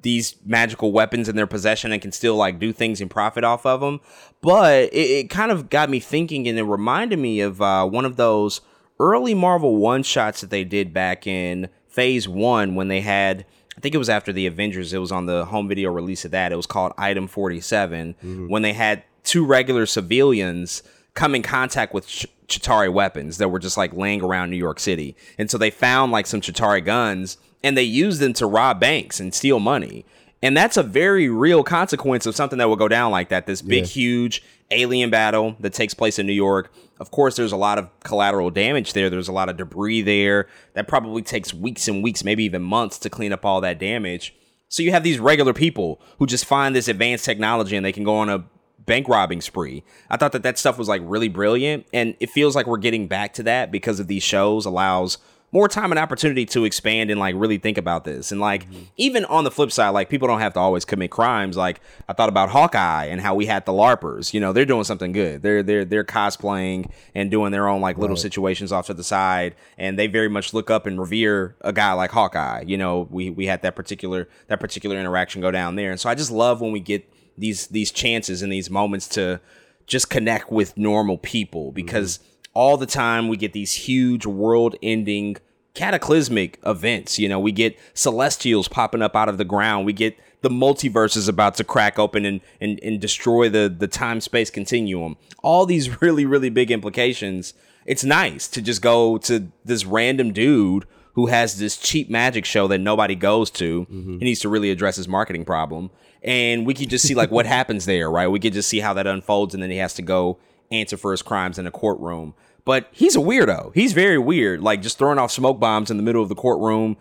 these magical weapons in their possession and can still like do things and profit off of them. But it, it kind of got me thinking and it reminded me of uh, one of those early Marvel one shots that they did back in phase one when they had I think it was after the Avengers. It was on the home video release of that. It was called Item 47 mm-hmm. when they had two regular civilians come in contact with Ch- Chitauri weapons that were just like laying around New York City. And so they found like some Chitauri guns and they used them to rob banks and steal money. And that's a very real consequence of something that will go down like that. This big, Yeah. huge alien battle that takes place in New York. Of course, there's a lot of collateral damage there. There's a lot of debris there. That probably takes weeks and weeks, maybe even months to clean up all that damage. So you have these regular people who just find this advanced technology and they can go on a bank robbing spree. I thought that that stuff was like really brilliant and it feels like we're getting back to that because of these shows allows more time and opportunity to expand and like really think about this. And like mm-hmm. even on the flip side, like people don't have to always commit crimes. Like I thought about Hawkeye and how we had the LARPers. You know, they're doing something good. They're they're they're cosplaying and doing their own like little situations off to the side. And they very much look up and revere a guy like Hawkeye. You know, we we had that particular that particular interaction go down there. And so I just love when we get these these chances and these moments to just connect with normal people mm-hmm. because all the time we get these huge world ending cataclysmic events. You know we get celestials popping up out of the ground. We get the multiverse is about to crack open and and, and destroy the the time space continuum. All these really really big implications. It's nice to just go to this random dude who has this cheap magic show that nobody goes to. Mm-hmm. He needs to really address his marketing problem. And we can just see like what happens there right? We can just see how that unfolds and then he has to go answer for his crimes in a courtroom but he's a weirdo he's very weird like just throwing off smoke bombs in the middle of the courtroom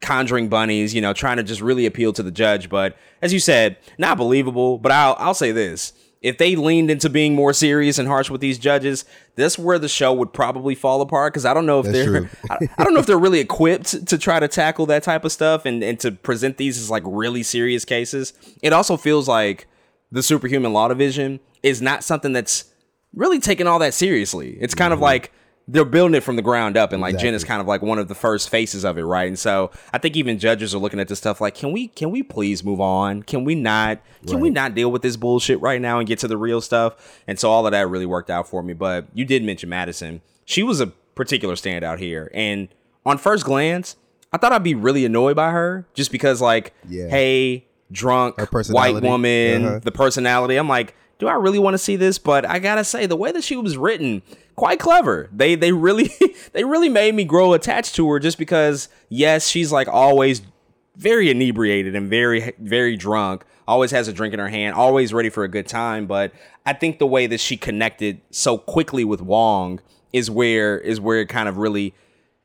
conjuring bunnies you know trying to just really appeal to the judge but as you said not believable but i'll i'll say this if they leaned into being more serious and harsh with these judges, that's where the show would probably fall apart. Because I don't know if That's they're. I, I don't know if they're really equipped to try to tackle that type of stuff and and to present these as like really serious cases. It also feels like the Superhuman Law Division is not something that's really taking all that seriously. It's kind of like they're building it from the ground up, and like Jen is kind of like one of the first faces of it, right? And so I think even judges are looking at this stuff like, can we can we please move on? Can we not can we not deal with this bullshit right now and get to the real stuff? And so all of that really worked out for me. But you did mention Madisynn. She was a particular standout here, and on first glance, I thought I'd be really annoyed by her just because like, Yeah. hey, drunk white woman, Uh-huh. the personality. I'm like, do I really want to see this? But I gotta say, the way that she was written, quite clever. They they really they really made me grow attached to her just because yes, she's like always very inebriated and very very drunk. Always has a drink in her hand, always ready for a good time. But I think the way that she connected so quickly with Wong is where is where it kind of really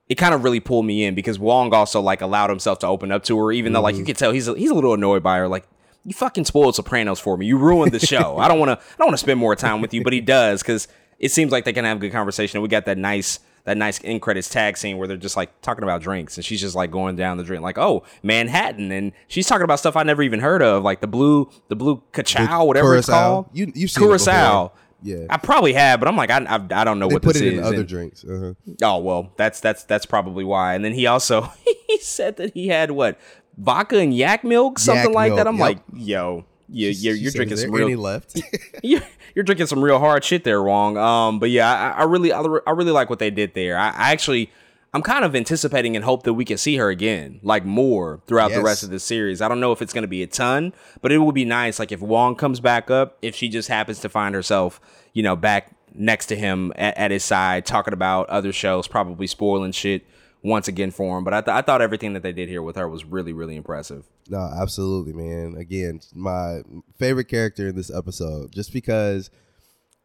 it kind of really pulled me in because Wong also like allowed himself to open up to her, even though like you mm-hmm. could tell he's a, he's a little annoyed by her. Like you fucking spoiled Sopranos for me. You ruined the show. I don't want to I don't want to spend more time with you, but he does because it seems like they can have a good conversation. We got that nice that nice in credits tag scene where they're just like talking about drinks and she's just like going down the drink like oh Manhattan and she's talking about stuff I never even heard of like the blue the blue cacao whatever it's called You- you've seen Curacao. Yeah. I probably have, but I'm like I I, I don't know They what put this it is. in other and- drinks. Uh-huh. Oh well, that's that's that's probably why. And then he also he said that he had what vodka and yak milk, something Yak like that. I'm yep. like, yo, you, you're, you're drinking some real, left. you're, you're drinking some real hard shit there, wrong. Um, but yeah, I, I really, I, I really like what they did there. I, I actually, I'm kind of anticipating and hope that we can see her again, like more throughout the rest of the series. I don't know if it's going to be a ton, but it would be nice, like if Wong comes back up, if she just happens to find herself, you know, back next to him at, at his side, talking about other shows, probably spoiling shit once again for him. But I, th- I thought everything that they did here with her was really, really impressive. No, absolutely, man. Again, my favorite character in this episode, just because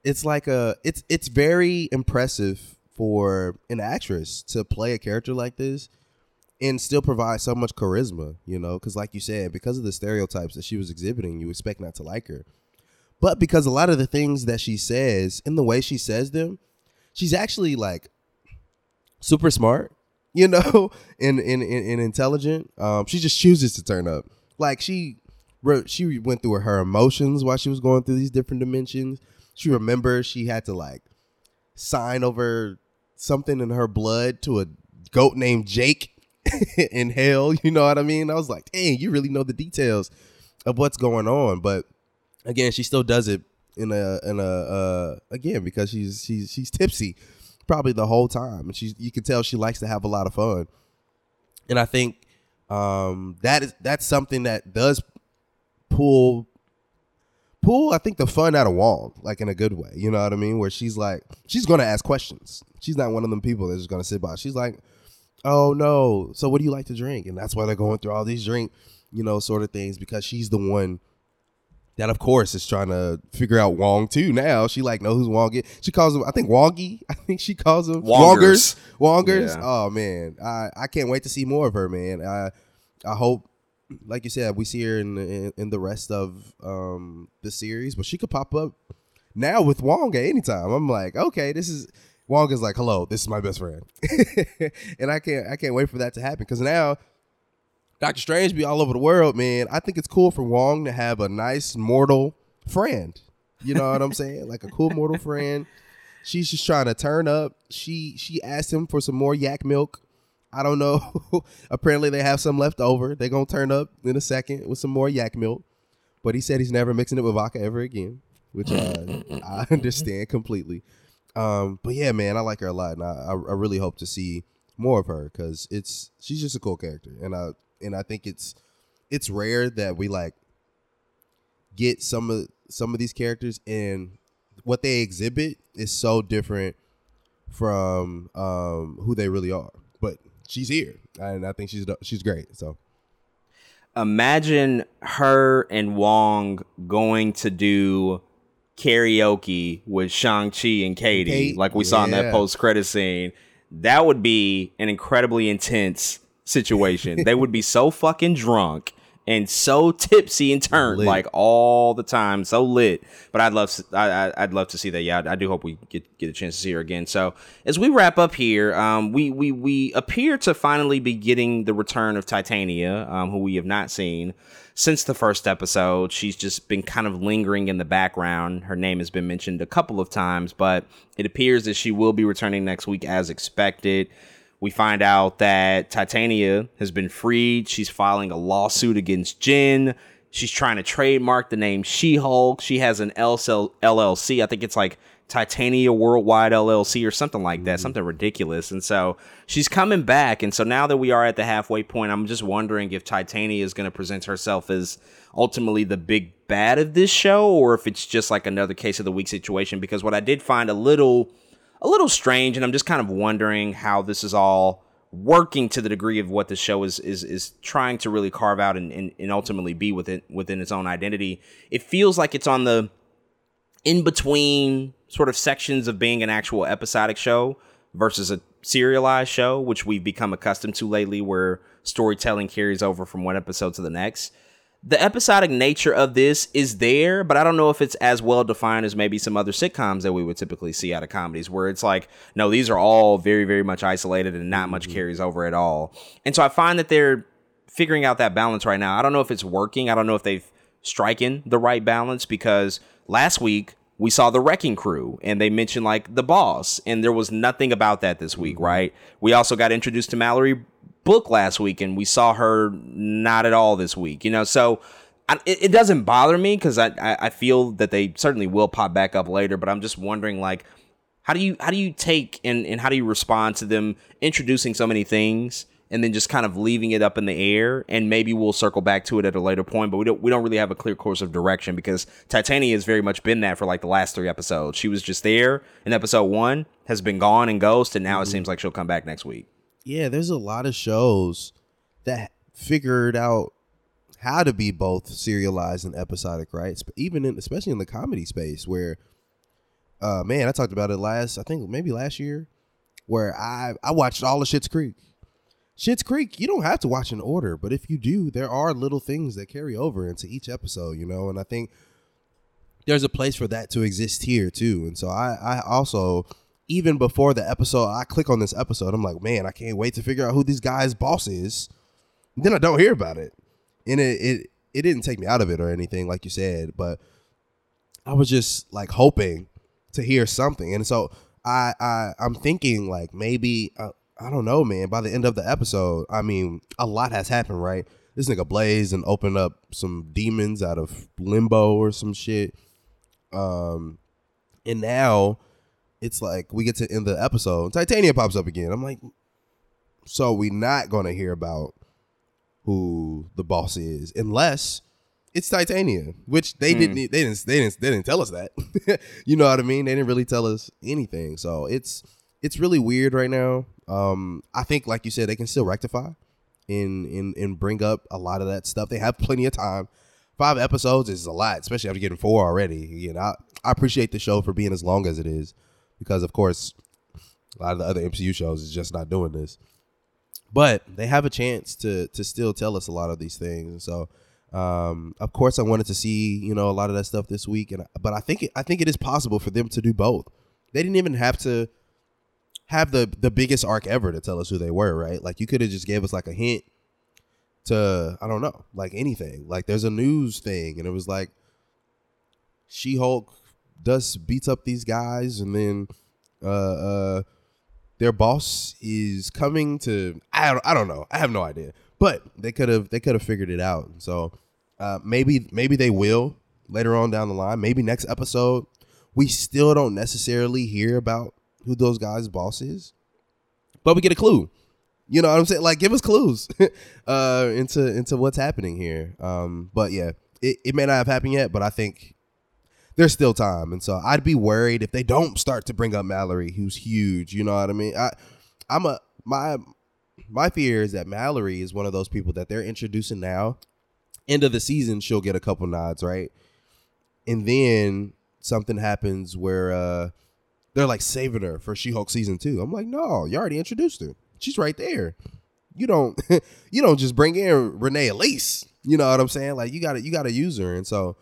it's like a it's it's very impressive for an actress to play a character like this and still provide so much charisma, you know, because like you said, because of the stereotypes that she was exhibiting, you expect not to like her. But because a lot of the things that she says and the way she says them, she's actually like super smart, you know, and and, and, and intelligent. Um, she just chooses to turn up. Like she wrote, she went through her emotions while she was going through these different dimensions. She remembers she had to like sign over something in her blood to a goat named Jake in hell. You know what I mean? I was like, dang, you really know the details of what's going on. But again, she still does it in a in a uh, again because she's she's she's tipsy probably the whole time, and she, you can tell she likes to have a lot of fun. And I think um, that is that's something that does pull pull I think the fun out of Wong, like in a good way. You know what I mean? Where she's like she's gonna ask questions. She's not one of them people that's just gonna sit by. She's like, oh no, so what do you like to drink? And that's why they're going through all these drink you know, sort of things because she's the one that of course is trying to figure out Wong too. Now she like knows who's Wong. Is. She calls him I think Wongy. I think she calls him Wongers. Wongers. Yeah. Oh man, I I can't wait to see more of her, man. I I hope, like you said, we see her in in, in the rest of um the series, but she could pop up now with Wong at any time. I'm like, okay, this is Wong is like, hello, this is my best friend, and I can't I can't wait for that to happen because now. Doctor Strange be all over the world, man. I think it's cool for Wong to have a nice mortal friend. You know what I'm saying? Like a cool mortal friend. She's just trying to turn up. She she asked him for some more yak milk. I don't know. Apparently they have some left over. They're gonna turn up in a second with some more yak milk. But he said he's never mixing it with vodka ever again, which I I understand completely. Um, but yeah, man, I like her a lot, and I I, I really hope to see more of her because it's she's just a cool character, and I and I think it's it's rare that we like get some of some of these characters and what they exhibit is so different from um, who they really are. But she's here, and I think she's she's great. So Imagine her and Wong going to do karaoke with Shang-Chi and Katie, Kate, like we saw in that post-credit scene. That would be an incredibly intense situation. they would be so fucking drunk and so tipsy and turned Lit. like all the time, so lit. But I'd love, to, I, I- I'd love to see that. Yeah, I, I do hope we get get a chance to see her again. So as we wrap up here, um, we we we appear to finally be getting the return of Titania, um, who we have not seen since the first episode. She's just been kind of lingering in the background. Her name has been mentioned a couple of times, but it appears that she will be returning next week as expected. We find out that Titania has been freed. She's filing a lawsuit against Jen. She's trying to trademark the name She Hulk. She has an LLC. I think it's like Titania Worldwide LLC or something like that, mm-hmm. something ridiculous. And so she's coming back. And so now that we are at the halfway point, I'm just wondering if Titania is going to present herself as ultimately the big bad of this show or if it's just like another case of the week situation. Because what I did find a little a little strange, and I'm just kind of wondering how this is all working to the degree of what the show is is is trying to really carve out and, and, and ultimately be within within its own identity. It feels like it's on the in between sort of sections of being an actual episodic show versus a serialized show, which we've become accustomed to lately, where storytelling carries over from one episode to the next. The episodic nature of this is there, but I don't know if it's as well defined as maybe some other sitcoms that we would typically see out of comedies, where it's like, no, these are all very, very much isolated and not much mm-hmm. carries over at all. And so I find that they're figuring out that balance right now. I don't know if it's working. I don't know if they've striking the right balance because last week we saw the wrecking crew and they mentioned like the boss and there was nothing about that this week, mm-hmm. right? We also got introduced to Mallory Book last week and we saw her not at all this week, you know? So I, it, it doesn't bother me because I, I I feel that they certainly will pop back up later, but I'm just wondering like how do you how do you take and, and how do you respond to them introducing so many things and then just kind of leaving it up in the air and maybe we'll circle back to it at a later point but we don't we don't really have a clear course of direction because Titania has very much been that for like the last three episodes. She was just there in episode 1 has been gone and ghost and now it mm-hmm. seems like she'll come back next week. Yeah, there's a lot of shows that figured out how to be both serialized and episodic, right? Even in, especially in the comedy space, where, uh, man, I talked about it last, I think maybe last year, where I I watched all of Schitt's Creek. Schitt's Creek, you don't have to watch in order, but if you do, there are little things that carry over into each episode, you know, and I think there's a place for that to exist here too. And so I, I also, even before the episode, I click on this episode, I'm like, man, I can't wait to figure out who this guy's boss is. Then I don't hear about it, and it it it didn't take me out of it or anything, like you said, but I was just like hoping to hear something, and so I I I'm thinking like maybe uh, I don't know, man. By the end of the episode, I mean a lot has happened, right? This nigga Blaze and opened up some demons out of limbo or some shit. Um, and now it's like we get to end the episode. Titania pops up again. I'm like, so we not gonna hear about who the boss is unless it's Titania, which they didn't they didn't they didn't they didn't tell us that. you know what I mean? They didn't really tell us anything. So it's it's really weird right now. Um, I think like you said, they can still rectify. and and and bring up a lot of that stuff. They have plenty of time. Five episodes is a lot, especially after getting four already. You know, I, I appreciate the show for being as long as it is, because of course, a lot of the other MCU shows is just not doing this. But they have a chance to to still tell us a lot of these things, and so. Um, of course, I wanted to see you know a lot of that stuff this week, and but I think it, I think it is possible for them to do both. They didn't even have to have the the biggest arc ever to tell us who they were, right? Like you could have just gave us like a hint to I don't know, like anything. Like there's a news thing, and it was like She Hulk does beats up these guys, and then uh uh their boss is coming to I don't I don't know. I have no idea. But they could have they could have figured it out. So uh maybe maybe they will later on down the line. Maybe next episode we still don't necessarily hear about who those guys' boss is, but we get a clue. You know what I'm saying? Like, give us clues uh, into into what's happening here. Um, but yeah, it, it may not have happened yet, but I think there's still time, and so I'd be worried if they don't start to bring up Mallory, who's huge. You know what I mean? I I'm a my my fear is that Mallory is one of those people that they're introducing now. End of the season, she'll get a couple nods, right? And then something happens where uh they're like saving her for She-Hulk season two. I'm like, no, you already introduced her. She's right there. You don't you don't just bring in Renee Elise. You know what I'm saying? Like you gotta you gotta use her. And so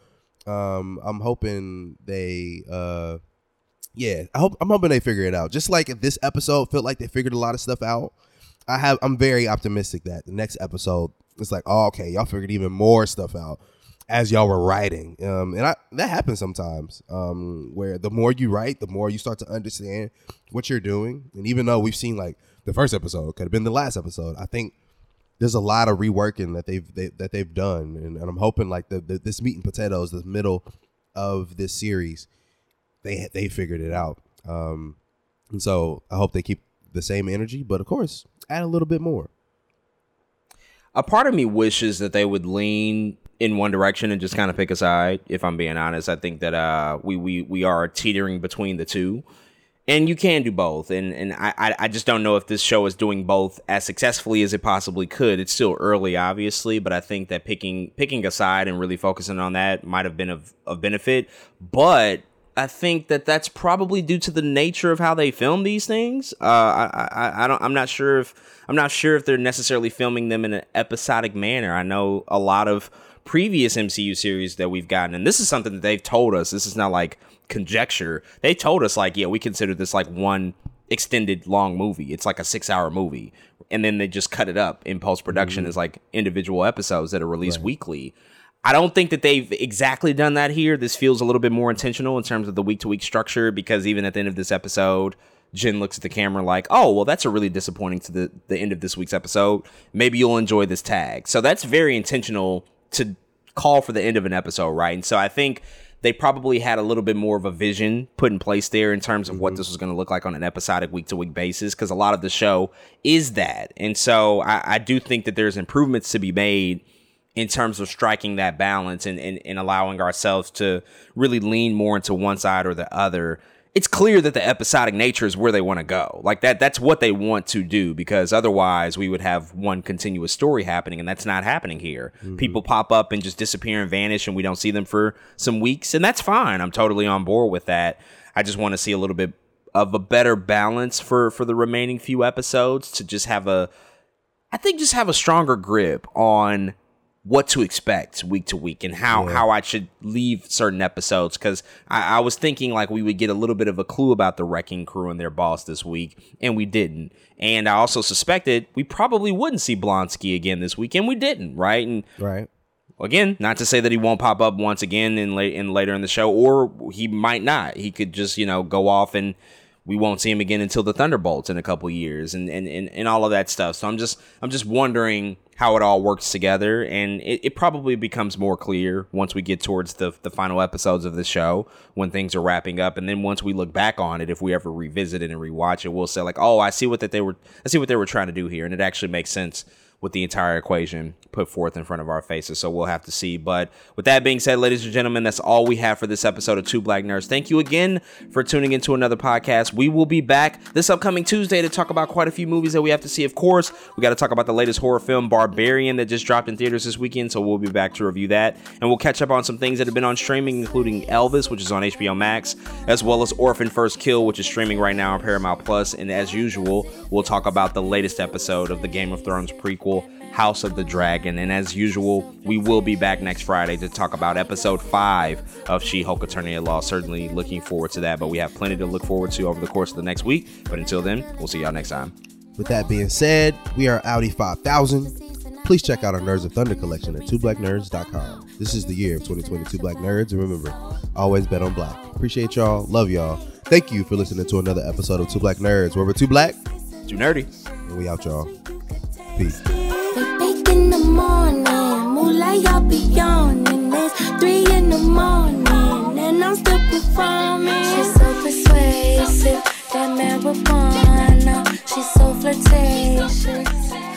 um I'm hoping they uh yeah, I hope I'm hoping they figure it out. Just like this episode felt like they figured a lot of stuff out. I have I'm very optimistic that the next episode it's like, oh, okay, y'all figured even more stuff out as y'all were writing. Um, and I, that happens sometimes um, where the more you write, the more you start to understand what you're doing. And even though we've seen like the first episode could have been the last episode, I think there's a lot of reworking that they've they, that they've done, and, and I'm hoping like the, the this meat and potatoes, the middle of this series, they they figured it out. Um, and so I hope they keep the same energy, but of course add a little bit more. A part of me wishes that they would lean in one direction and just kind of pick a side. If I'm being honest, I think that uh, we we we are teetering between the two, and you can do both. And and I I just don't know if this show is doing both as successfully as it possibly could. It's still early, obviously, but I think that picking picking a side and really focusing on that might have been of of benefit. But I think that that's probably due to the nature of how they film these things. Uh, I, I, I don't. I'm not sure if I'm not sure if they're necessarily filming them in an episodic manner. I know a lot of previous MCU series that we've gotten, and this is something that they've told us. This is not like conjecture. They told us like, yeah, we consider this like one extended long movie. It's like a six hour movie, and then they just cut it up in post production mm-hmm. as like individual episodes that are released right. weekly. I don't think that they've exactly done that here. This feels a little bit more intentional in terms of the week to week structure because even at the end of this episode, Jen looks at the camera like, "Oh, well, that's a really disappointing to the the end of this week's episode. Maybe you'll enjoy this tag." So that's very intentional to call for the end of an episode, right? And so I think they probably had a little bit more of a vision put in place there in terms of mm-hmm. what this was going to look like on an episodic week to week basis because a lot of the show is that. And so I, I, do think that there's improvements to be made in terms of striking that balance and, and, and allowing ourselves to really lean more into one side or the other it's clear that the episodic nature is where they want to go. Like that that's what they want to do because otherwise we would have one continuous story happening and that's not happening here. Mm-hmm. People pop up and just disappear and vanish and we don't see them for some weeks and that's fine. I'm totally on board with that. I just want to see a little bit of a better balance for for the remaining few episodes to just have a I think just have a stronger grip on what to expect week to week and how yeah. how I should leave certain episodes. Because I, I, was thinking like we would get a little bit of a clue about the wrecking crew and their boss this week and we didn't. And I also suspected we probably wouldn't see Blonsky again this week and we didn't right? And right. again not to say that he won't pop up once again in late in later in the show or he might not. He could just you know go off and we won't see him again until the Thunderbolts in a couple years and, and, and, and all of that stuff. So I'm just I'm just wondering how it all works together. And it, it probably becomes more clear once we get towards the, the final episodes of the show when things are wrapping up. And then once we look back on it if we ever revisit it and rewatch it we'll say like oh i see what that they were i see what they were trying to do here. And it actually makes sense with the entire equation put forth in front of our faces. So we'll have to see. But with that being said, ladies and gentlemen, that's all we have for this episode of Two Black Nerds. Thank you again for tuning into another podcast. We will be back this upcoming Tuesday to talk about quite a few movies that we have to see. Of course, we got to talk about the latest horror film, Barbarian, that just dropped in theaters this weekend. So we'll be back to review that. And we'll catch up on some things that have been on streaming, including Elvis, which is on HBO Max, as well as Orphan First Kill, which is streaming right now on Paramount Plus. And as usual, we'll talk about the latest episode of the Game of Thrones prequel, House of the Dragon. And as usual, we will be back next Friday to talk about episode five of She Hulk Attorney at Law. Certainly looking forward to that, but we have plenty to look forward to over the course of the next week. But until then, we'll see y'all next time. With that being said, we are Audi 5000. Please check out our Nerds of Thunder collection at twoblacknerds.com. This is the year of 2022 Black Nerds, and remember, always bet on black. Appreciate y'all, love y'all. Thank you for listening to another episode of Two Black Nerds, where we're too black, Too nerdy. and we out, y'all. Wake in the morning, moonlight, be yawning. It's three in the morning, and I'm still performing. She's so persuasive, that marijuana. She's so flirtatious.